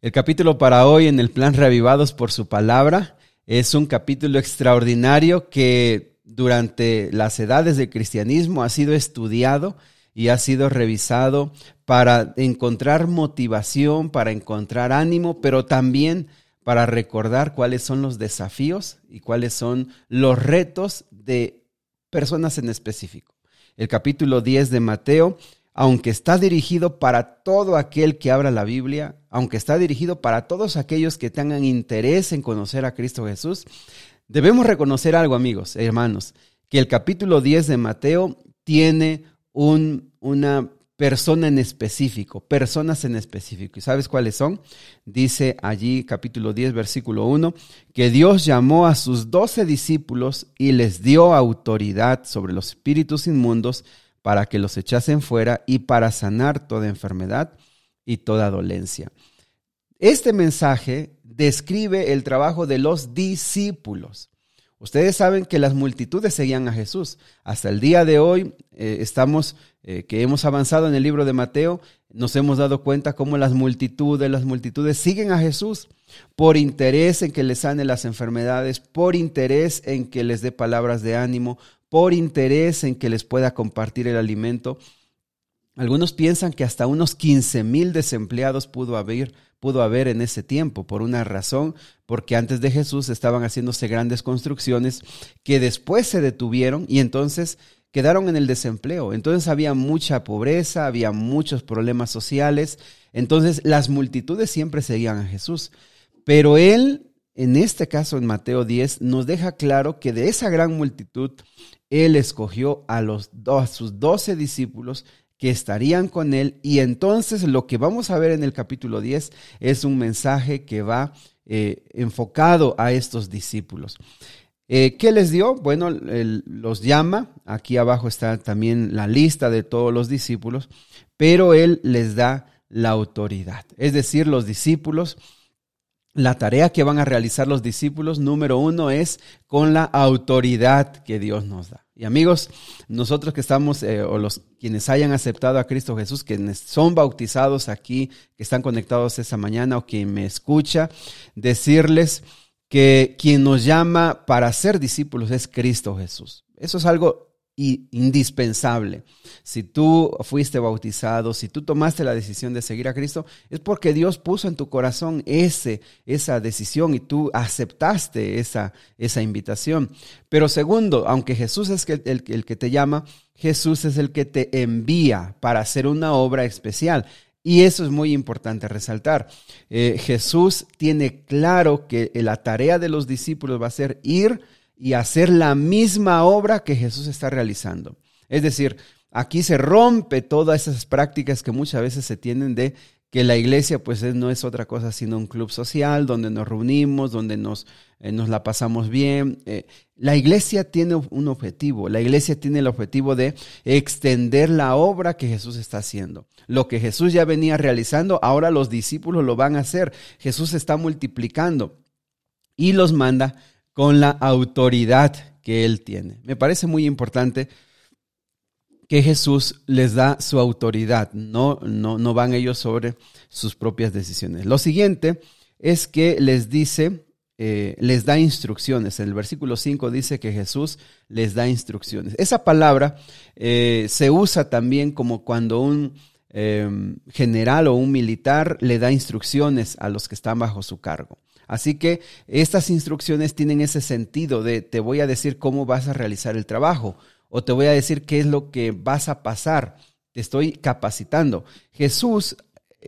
El capítulo para hoy en el plan Reavivados por su palabra es un capítulo extraordinario que durante las edades del cristianismo ha sido estudiado y ha sido revisado para encontrar motivación, para encontrar ánimo, pero también para recordar cuáles son los desafíos y cuáles son los retos de personas en específico. El capítulo 10 de Mateo aunque está dirigido para todo aquel que abra la Biblia, aunque está dirigido para todos aquellos que tengan interés en conocer a Cristo Jesús, debemos reconocer algo, amigos, hermanos, que el capítulo 10 de Mateo tiene un, una persona en específico, personas en específico. ¿Y sabes cuáles son? Dice allí capítulo 10, versículo 1, que Dios llamó a sus doce discípulos y les dio autoridad sobre los espíritus inmundos para que los echasen fuera y para sanar toda enfermedad y toda dolencia. Este mensaje describe el trabajo de los discípulos. Ustedes saben que las multitudes seguían a Jesús. Hasta el día de hoy eh, estamos, eh, que hemos avanzado en el libro de Mateo, nos hemos dado cuenta cómo las multitudes, las multitudes siguen a Jesús por interés en que les sane las enfermedades, por interés en que les dé palabras de ánimo, por interés en que les pueda compartir el alimento. Algunos piensan que hasta unos 15 mil desempleados pudo haber, pudo haber en ese tiempo, por una razón, porque antes de Jesús estaban haciéndose grandes construcciones que después se detuvieron y entonces quedaron en el desempleo. Entonces había mucha pobreza, había muchos problemas sociales. Entonces las multitudes siempre seguían a Jesús. Pero él, en este caso en Mateo 10, nos deja claro que de esa gran multitud, él escogió a, los, a sus doce discípulos que estarían con él y entonces lo que vamos a ver en el capítulo 10 es un mensaje que va eh, enfocado a estos discípulos. Eh, ¿Qué les dio? Bueno, los llama, aquí abajo está también la lista de todos los discípulos, pero él les da la autoridad. Es decir, los discípulos la tarea que van a realizar los discípulos, número uno, es con la autoridad que Dios nos da. Y amigos, nosotros que estamos, eh, o los quienes hayan aceptado a Cristo Jesús, quienes son bautizados aquí, que están conectados esa mañana o quien me escucha, decirles que quien nos llama para ser discípulos es Cristo Jesús. Eso es algo y indispensable. Si tú fuiste bautizado, si tú tomaste la decisión de seguir a Cristo, es porque Dios puso en tu corazón ese, esa decisión y tú aceptaste esa, esa invitación. Pero segundo, aunque Jesús es el, el, que te llama, Jesús es el que te envía para hacer una obra especial. Y eso es muy importante resaltar. Eh, Jesús tiene claro que la tarea de los discípulos va a ser ir, y hacer la misma obra que Jesús está realizando. Es decir, aquí se rompe todas esas prácticas que muchas veces se tienen de que la iglesia pues no es otra cosa sino un club social donde nos reunimos, donde nos, eh, nos la pasamos bien. Eh, la iglesia tiene un objetivo, la iglesia tiene el objetivo de extender la obra que Jesús está haciendo. Lo que Jesús ya venía realizando, ahora los discípulos lo van a hacer. Jesús está multiplicando y los manda con la autoridad que Él tiene. Me parece muy importante que Jesús les da su autoridad, no, no, no van ellos sobre sus propias decisiones. Lo siguiente es que les dice, eh, les da instrucciones. En el versículo 5 dice que Jesús les da instrucciones. Esa palabra eh, se usa también como cuando un em, general o un militar le da instrucciones a los que están bajo su cargo. Así que estas instrucciones tienen ese sentido de te voy a decir cómo vas a realizar el trabajo o te voy a decir qué es lo que vas a pasar. Te estoy capacitando. Jesús,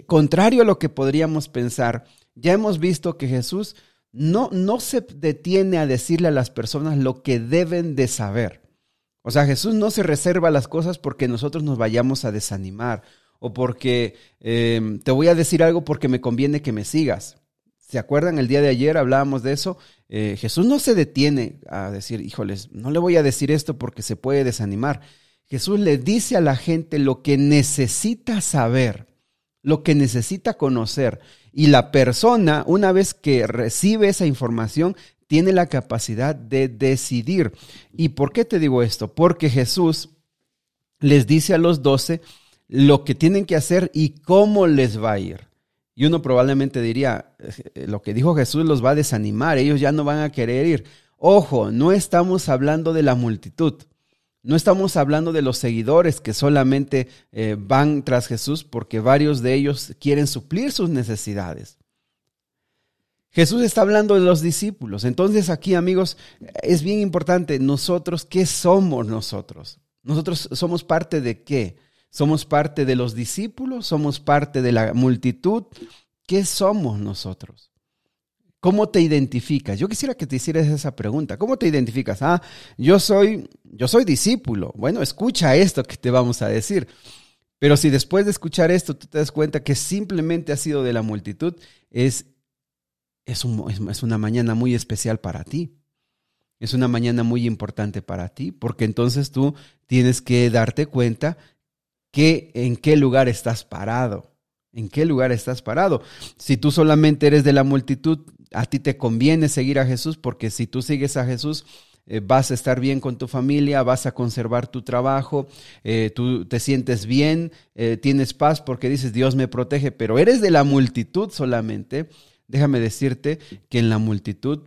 contrario a lo que podríamos pensar, ya hemos visto que Jesús no, no se detiene a decirle a las personas lo que deben de saber. O sea, Jesús no se reserva las cosas porque nosotros nos vayamos a desanimar o porque eh, te voy a decir algo porque me conviene que me sigas. ¿Se acuerdan? El día de ayer hablábamos de eso. Eh, Jesús no se detiene a decir, híjoles, no le voy a decir esto porque se puede desanimar. Jesús le dice a la gente lo que necesita saber, lo que necesita conocer. Y la persona, una vez que recibe esa información, tiene la capacidad de decidir. ¿Y por qué te digo esto? Porque Jesús les dice a los doce lo que tienen que hacer y cómo les va a ir. Y uno probablemente diría, eh, lo que dijo Jesús los va a desanimar, ellos ya no van a querer ir. Ojo, no estamos hablando de la multitud. No estamos hablando de los seguidores que solamente eh, van tras Jesús porque varios de ellos quieren suplir sus necesidades. Jesús está hablando de los discípulos. Entonces aquí, amigos, es bien importante, nosotros, ¿qué somos nosotros? Nosotros somos parte de qué? Somos parte de los discípulos, somos parte de la multitud. ¿Qué somos nosotros? ¿Cómo te identificas? Yo quisiera que te hicieras esa pregunta. ¿Cómo te identificas? Ah, yo soy, yo soy discípulo. Bueno, escucha esto que te vamos a decir. Pero si después de escuchar esto tú te das cuenta que simplemente has sido de la multitud, es, es, es una mañana muy especial para ti. Es una mañana muy importante para ti, porque entonces tú tienes que darte cuenta que en qué lugar estás parado. ¿En qué lugar estás parado? Si tú solamente eres de la multitud, a ti te conviene seguir a Jesús porque si tú sigues a Jesús, eh, vas a estar bien con tu familia, vas a conservar tu trabajo, eh, tú te sientes bien, eh, tienes paz porque dices, Dios me protege, pero eres de la multitud solamente. Déjame decirte que en la multitud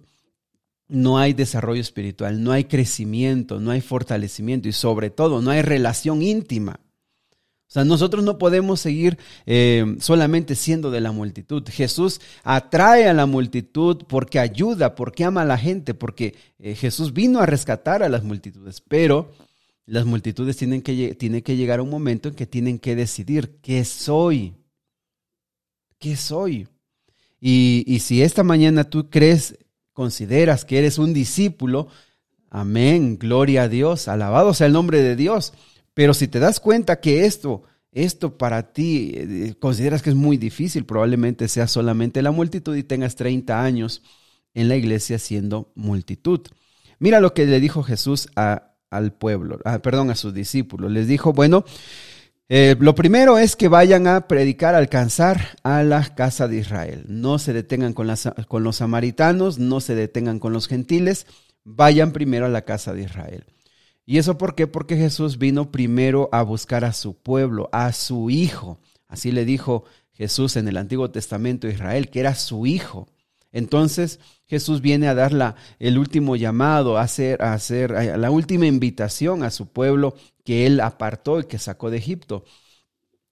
no hay desarrollo espiritual, no hay crecimiento, no hay fortalecimiento y sobre todo no hay relación íntima. O sea, nosotros no podemos seguir eh, solamente siendo de la multitud. Jesús atrae a la multitud porque ayuda, porque ama a la gente, porque eh, Jesús vino a rescatar a las multitudes. Pero las multitudes tienen que, tienen que llegar a un momento en que tienen que decidir qué soy. ¿Qué soy? Y, y si esta mañana tú crees, consideras que eres un discípulo, amén, gloria a Dios, alabado sea el nombre de Dios. Pero si te das cuenta que esto, esto para ti eh, consideras que es muy difícil, probablemente sea solamente la multitud y tengas 30 años en la iglesia siendo multitud. Mira lo que le dijo Jesús al pueblo, perdón, a sus discípulos. Les dijo, bueno, eh, lo primero es que vayan a predicar, alcanzar a la casa de Israel. No se detengan con, con los samaritanos, no se detengan con los gentiles, vayan primero a la casa de Israel. ¿Y eso por qué? Porque Jesús vino primero a buscar a su pueblo, a su hijo. Así le dijo Jesús en el Antiguo Testamento de Israel, que era su hijo. Entonces Jesús viene a dar la, el último llamado, a hacer, a hacer la última invitación a su pueblo que él apartó y que sacó de Egipto.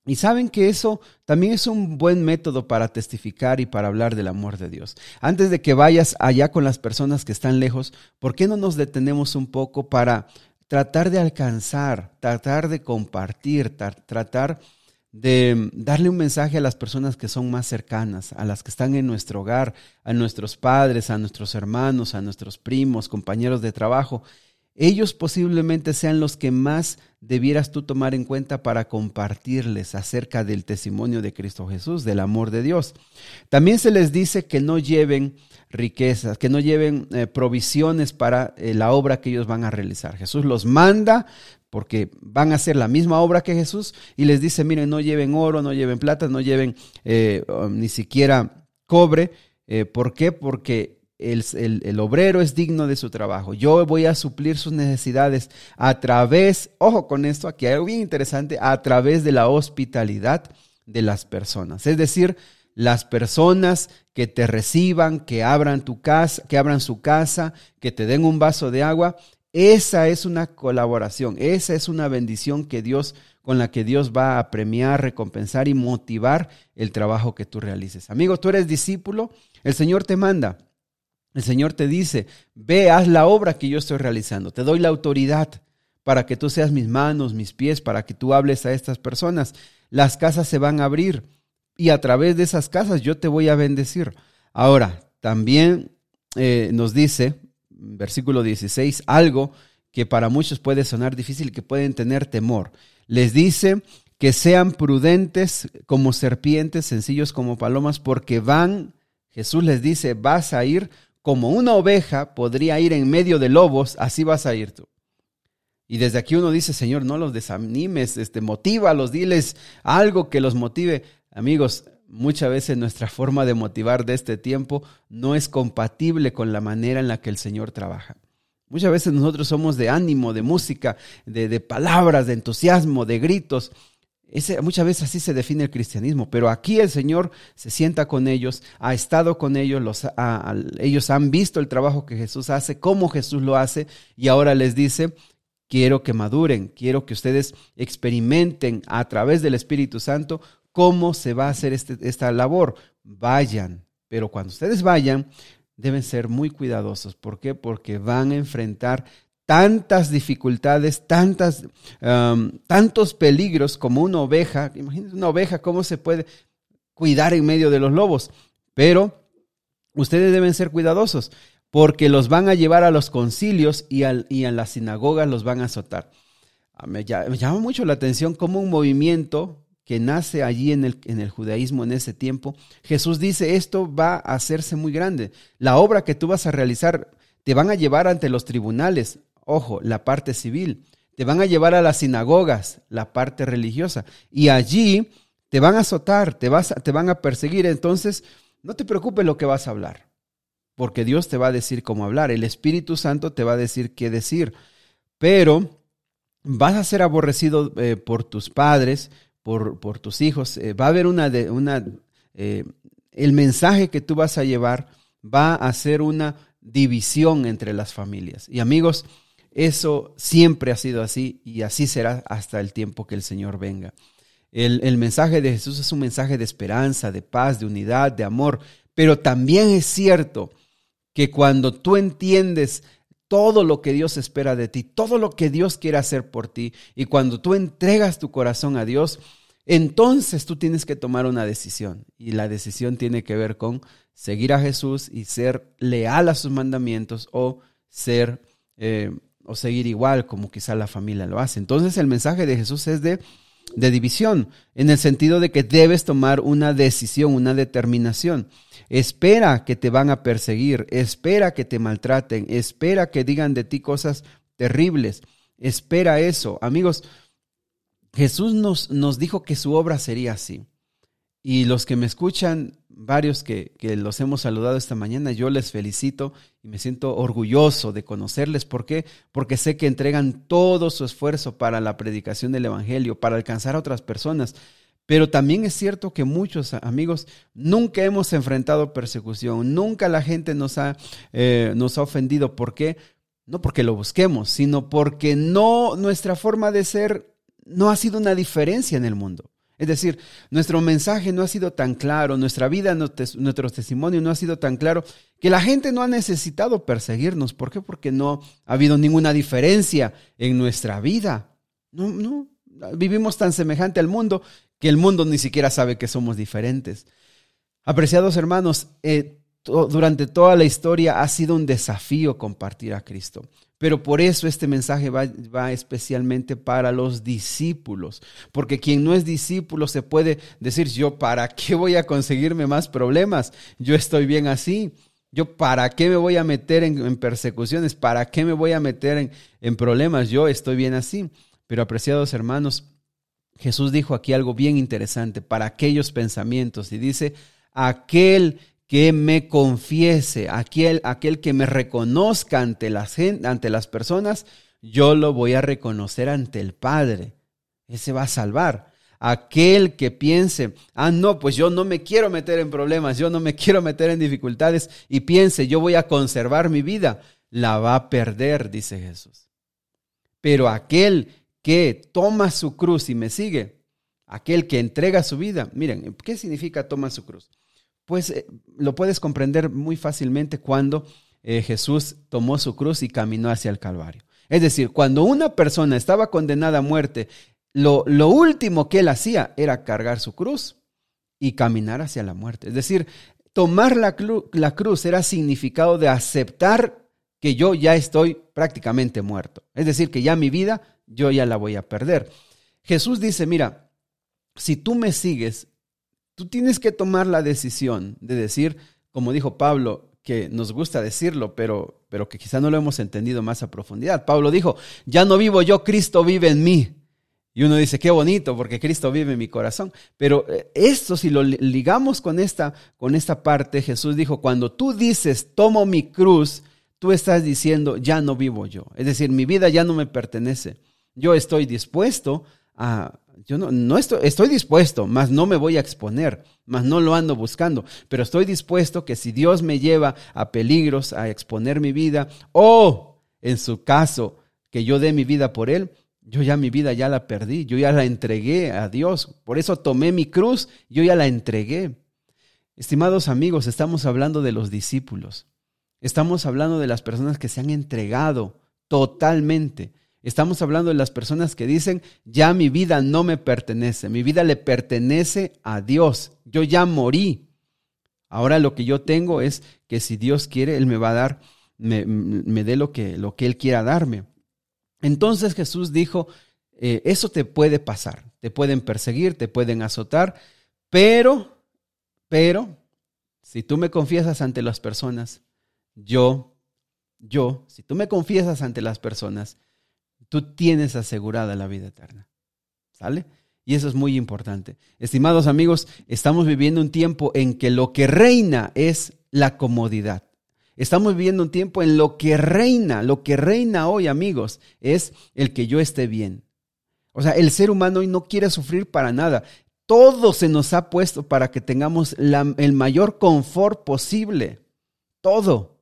Y saben que eso también es un buen método para testificar y para hablar del amor de Dios. Antes de que vayas allá con las personas que están lejos, ¿por qué no nos detenemos un poco para tratar de alcanzar, tratar de compartir, tratar de darle un mensaje a las personas que son más cercanas, a las que están en nuestro hogar, a nuestros padres, a nuestros hermanos, a nuestros primos, compañeros de trabajo. Ellos posiblemente sean los que más debieras tú tomar en cuenta para compartirles acerca del testimonio de Cristo Jesús, del amor de Dios. También se les dice que no lleven riquezas, que no lleven eh, provisiones para eh, la obra que ellos van a realizar. Jesús los manda porque van a hacer la misma obra que Jesús y les dice, miren, no lleven oro, no lleven plata, no lleven eh, ni siquiera cobre. ¿Por qué? Porque el, el, obrero es digno de su trabajo. Yo voy a suplir sus necesidades a través, ojo con esto, aquí hay algo bien interesante, a través de la hospitalidad de las personas. Es decir, las personas que te reciban, que abran tu casa, que abran su casa, que te den un vaso de agua, esa es una colaboración, esa es una bendición que Dios con la que Dios va a premiar, recompensar y motivar el trabajo que tú realices. Amigo, tú eres discípulo, el Señor te manda. El Señor te dice, ve, haz la obra que yo estoy realizando, te doy la autoridad para que tú seas mis manos, mis pies, para que tú hables a estas personas. Las casas se van a abrir, y a través de esas casas yo te voy a bendecir. Ahora, también eh, nos dice, versículo 16, algo que para muchos puede sonar difícil, que pueden tener temor. Les dice que sean prudentes como serpientes, sencillos como palomas, porque van, Jesús les dice, vas a ir como una oveja podría ir en medio de lobos, así vas a ir tú. Y desde aquí uno dice, Señor, no los desanimes, este, motívalos, diles algo que los motive. Amigos, muchas veces nuestra forma de motivar de este tiempo no es compatible con la manera en la que el Señor trabaja. Muchas veces nosotros somos de ánimo, de música, de, palabras, de entusiasmo, de gritos. Muchas veces así se define el cristianismo, pero aquí el Señor se sienta con ellos, ha estado con ellos, los, ellos han visto el trabajo que Jesús hace, cómo Jesús lo hace, y ahora les dice, quiero que maduren, quiero que ustedes experimenten a través del Espíritu Santo cómo se va a hacer este, esta labor. Vayan, pero cuando ustedes vayan, deben ser muy cuidadosos. ¿Por qué? Porque van a enfrentar tantas dificultades, tantas, um, tantos peligros como una oveja. Imagínense una oveja, cómo se puede cuidar en medio de los lobos. Pero ustedes deben ser cuidadosos porque los van a llevar a los concilios y, al, y en las sinagogas los van a azotar. Ah, me llama mucho la atención cómo un movimiento que nace allí en el, en el, judaísmo en ese tiempo, Jesús dice, esto va a hacerse muy grande. La obra que tú vas a realizar te van a llevar ante los tribunales, Ojo, la parte civil. Te van a llevar a las sinagogas, la parte religiosa. Y allí te van a azotar, te, vas, te van a perseguir. Entonces, no te preocupes lo que vas a hablar, porque Dios te va a decir cómo hablar. El Espíritu Santo te va a decir qué decir. Pero vas a ser aborrecido eh, por tus padres, por, por tus hijos. Eh, va a haber una... De, una eh, el mensaje que tú vas a llevar va a ser una división entre las familias. Y amigos, eso siempre ha sido así y así será hasta el tiempo que el Señor venga. El, mensaje de Jesús es un mensaje de esperanza, de paz, de unidad, de amor, pero también es cierto que cuando tú entiendes todo lo que Dios espera de ti, todo lo que Dios quiere hacer por ti, y cuando tú entregas tu corazón a Dios, entonces tú tienes que tomar una decisión. Y la decisión tiene que ver con seguir a Jesús y ser leal a sus mandamientos o ser eh, o seguir igual como quizá la familia lo hace. Entonces el mensaje de Jesús es de, de división, en el sentido de que debes tomar una decisión, una determinación. Espera que te van a perseguir, espera que te maltraten, espera que digan de ti cosas terribles, espera eso. Amigos, Jesús nos, nos dijo que su obra sería así. Y los que me escuchan, varios que, los hemos saludado esta mañana, yo les felicito y me siento orgulloso de conocerles. ¿Por qué? Porque sé que entregan todo su esfuerzo para la predicación del Evangelio, para alcanzar a otras personas. Pero también es cierto que muchos amigos nunca hemos enfrentado persecución, nunca la gente nos ha, eh, nos ha ofendido. ¿Por qué? No porque lo busquemos, sino porque no, nuestra forma de ser no ha sido una diferencia en el mundo. Es decir, nuestro mensaje no ha sido tan claro, nuestra vida, nuestro testimonio no ha sido tan claro, que la gente no ha necesitado perseguirnos. ¿Por qué? Porque no ha habido ninguna diferencia en nuestra vida. No, no, vivimos tan semejante al mundo que el mundo ni siquiera sabe que somos diferentes. Apreciados hermanos, eh, durante toda la historia ha sido un desafío compartir a Cristo. Pero por eso este mensaje va, especialmente para los discípulos, porque quien no es discípulo se puede decir, yo para qué voy a conseguirme más problemas, yo estoy bien así, yo para qué me voy a meter en, persecuciones, para qué me voy a meter en, en problemas, yo estoy bien así. Pero apreciados hermanos, Jesús dijo aquí algo bien interesante para aquellos pensamientos y dice, aquel que me confiese, aquel, aquel que me reconozca ante las, ante las personas, yo lo voy a reconocer ante el Padre. Ese va a salvar. Aquel que piense, ah, no, pues yo no me quiero meter en problemas, yo no me quiero meter en dificultades y piense, yo voy a conservar mi vida, la va a perder, dice Jesús. Pero aquel que toma su cruz y me sigue, aquel que entrega su vida, miren, ¿qué significa toma su cruz? Pues eh, lo puedes comprender muy fácilmente cuando eh, Jesús tomó su cruz y caminó hacia el Calvario. Es decir, cuando una persona estaba condenada a muerte, lo, lo último que él hacía era cargar su cruz y caminar hacia la muerte. Es decir, tomar la, la cruz era significado de aceptar que yo ya estoy prácticamente muerto. Es decir, que ya mi vida yo ya la voy a perder. Jesús dice, mira, si tú me sigues, tú tienes que tomar la decisión de decir, como dijo Pablo, que nos gusta decirlo, pero, pero que quizá no lo hemos entendido más a profundidad. Pablo dijo, ya no vivo yo, Cristo vive en mí. Y uno dice, qué bonito, porque Cristo vive en mi corazón. Pero eh, esto, si lo ligamos con esta, con esta parte, Jesús dijo, cuando tú dices, tomo mi cruz, tú estás diciendo, ya no vivo yo. Es decir, mi vida ya no me pertenece. Yo estoy dispuesto a, yo no, no estoy, estoy dispuesto, mas no me voy a exponer, mas no lo ando buscando, pero estoy dispuesto que si Dios me lleva a peligros, a exponer mi vida, o en su caso, que yo dé mi vida por Él, yo ya mi vida ya la perdí, yo ya la entregué a Dios, por eso tomé mi cruz, yo ya la entregué. Estimados amigos, estamos hablando de los discípulos, estamos hablando de las personas que se han entregado totalmente. Estamos hablando de las personas que dicen, ya mi vida no me pertenece, mi vida le pertenece a Dios, yo ya morí. Ahora lo que yo tengo es que si Dios quiere, Él me va a dar, me, me dé lo que, lo que Él quiera darme. Entonces Jesús dijo, eh, eso te puede pasar, te pueden perseguir, te pueden azotar, pero, pero, si tú me confiesas ante las personas, yo, yo, si tú me confiesas ante las personas, tú tienes asegurada la vida eterna. ¿Sale? Y eso es muy importante. Estimados amigos, estamos viviendo un tiempo en que lo que reina es la comodidad. Estamos viviendo un tiempo en lo que reina, lo que reina hoy, amigos, es el que yo esté bien. O sea, el ser humano hoy no quiere sufrir para nada. Todo se nos ha puesto para que tengamos el mayor confort posible. Todo.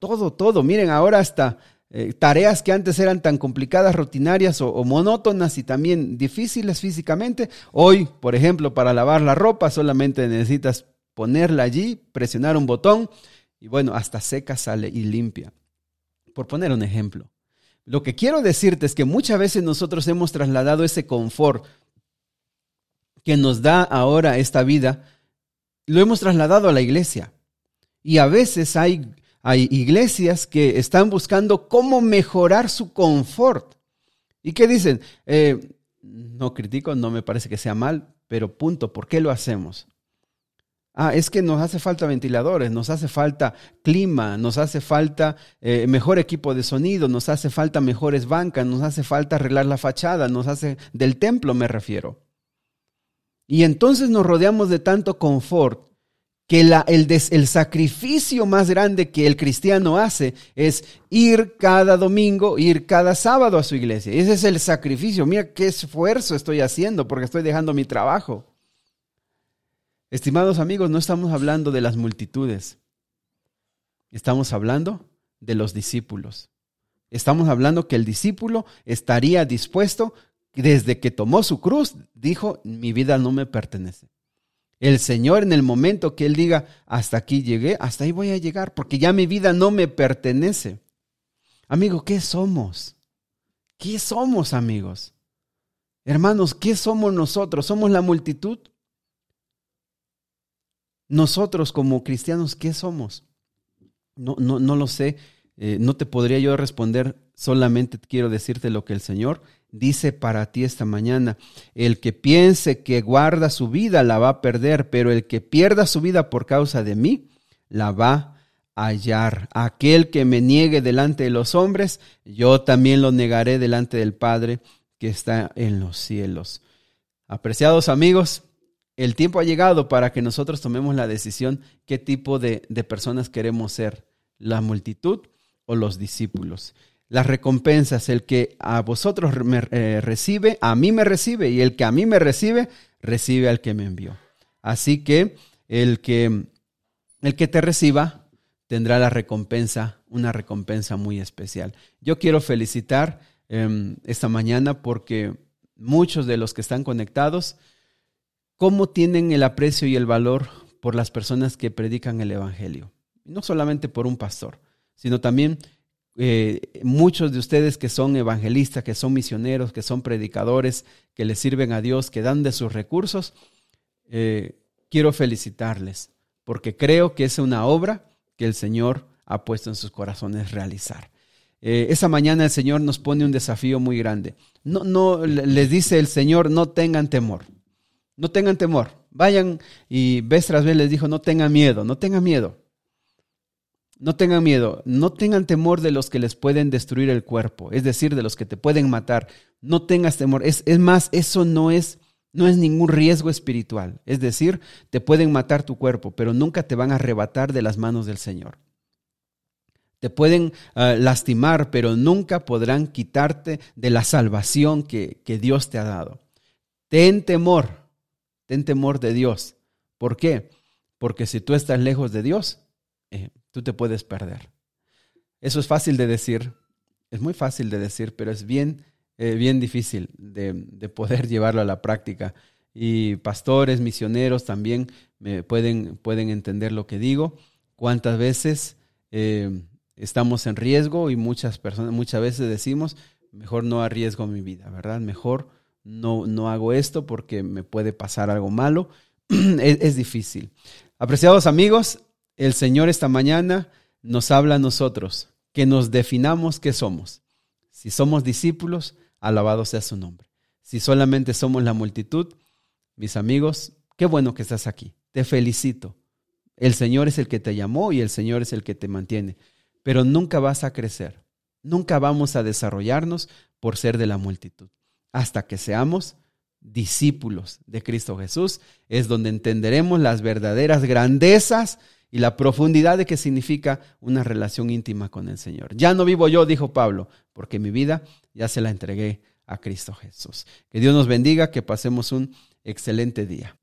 Todo, todo. Miren, ahora hasta eh, tareas que antes eran tan complicadas, rutinarias o, monótonas y también difíciles físicamente. Hoy, por ejemplo, para lavar la ropa solamente necesitas ponerla allí, presionar un botón y bueno, hasta seca sale y limpia. Por poner un ejemplo. Lo que quiero decirte es que muchas veces nosotros hemos trasladado ese confort que nos da ahora esta vida, lo hemos trasladado a la iglesia. Y a veces hay, hay iglesias que están buscando cómo mejorar su confort. ¿Y qué dicen? Eh, no critico, no me parece que sea mal, pero punto, ¿por qué lo hacemos? Ah, es que nos hace falta ventiladores, nos hace falta clima, nos hace falta eh, mejor equipo de sonido, nos hace falta mejores bancas, nos hace falta arreglar la fachada, nos hace del templo me refiero. Y entonces nos rodeamos de tanto confort que el, el sacrificio más grande que el cristiano hace es ir cada domingo, ir cada sábado a su iglesia. Ese es el sacrificio. Mira qué esfuerzo estoy haciendo porque estoy dejando mi trabajo. Estimados amigos, no estamos hablando de las multitudes. Estamos hablando de los discípulos. Estamos hablando que el discípulo estaría dispuesto, desde que tomó su cruz, dijo, mi vida no me pertenece. El Señor en el momento que Él diga, hasta aquí llegué, hasta ahí voy a llegar, porque ya mi vida no me pertenece. Amigo, ¿qué somos? ¿Qué somos, amigos? Hermanos, ¿qué somos nosotros? ¿Somos la multitud? Nosotros como cristianos, ¿qué somos? No, no, no lo sé, eh, no te podría yo responder, solamente quiero decirte lo que el Señor dice para ti esta mañana. El que piense que guarda su vida la va a perder, pero el que pierda su vida por causa de mí, la va a hallar. Aquel que me niegue delante de los hombres, yo también lo negaré delante del Padre que está en los cielos. Apreciados amigos, el tiempo ha llegado para que nosotros tomemos la decisión qué tipo de, personas queremos ser, la multitud o los discípulos. Las recompensas, el que a vosotros me eh, recibe, a mí me recibe, y el que a mí me recibe, recibe al que me envió. Así que el que, el que te reciba tendrá la recompensa, una recompensa muy especial. Yo quiero felicitar em, esta mañana porque muchos de los que están conectados, cómo tienen el aprecio y el valor por las personas que predican el Evangelio. No solamente por un pastor, sino también eh, muchos de ustedes que son evangelistas, que son misioneros, que son predicadores, que le sirven a Dios, que dan de sus recursos. Eh, quiero felicitarles porque creo que es una obra que el Señor ha puesto en sus corazones realizar. Eh, esa mañana el Señor nos pone un desafío muy grande. No, no, les dice el Señor, no tengan temor. No tengan temor. Vayan y vez tras vez les dijo, no tengan miedo, no tengan miedo. No tengan miedo, no tengan temor de los que les pueden destruir el cuerpo, es decir, de los que te pueden matar. No tengas temor. Es, más, eso no es, no es ningún riesgo espiritual. Es decir, te pueden matar tu cuerpo, pero nunca te van a arrebatar de las manos del Señor. Te pueden ah, lastimar, pero nunca podrán quitarte de la salvación que, que Dios te ha dado. ten temor, ten temor de Dios. ¿Por qué? Porque si tú estás lejos de Dios, eh, tú te puedes perder. Eso es fácil de decir, es muy fácil de decir, pero es bien, eh, bien difícil de, de, poder llevarlo a la práctica. Y pastores, misioneros también me pueden, pueden entender lo que digo. Cuántas veces eh, estamos en riesgo y muchas personas, muchas veces decimos, mejor no arriesgo mi vida, ¿verdad? Mejor no, no hago esto porque me puede pasar algo malo. es, es difícil. Apreciados amigos, el Señor esta mañana nos habla a nosotros, que nos definamos qué somos. Si somos discípulos, alabado sea su nombre. Si solamente somos la multitud, mis amigos, qué bueno que estás aquí. Te felicito. El Señor es el que te llamó y el Señor es el que te mantiene. Pero nunca vas a crecer. Nunca vamos a desarrollarnos por ser de la multitud. Hasta que seamos discípulos de Cristo Jesús, es donde entenderemos las verdaderas grandezas y la profundidad de qué significa una relación íntima con el Señor. Ya no vivo yo, dijo Pablo, porque mi vida ya se la entregué a Cristo Jesús. Que Dios nos bendiga, que pasemos un excelente día.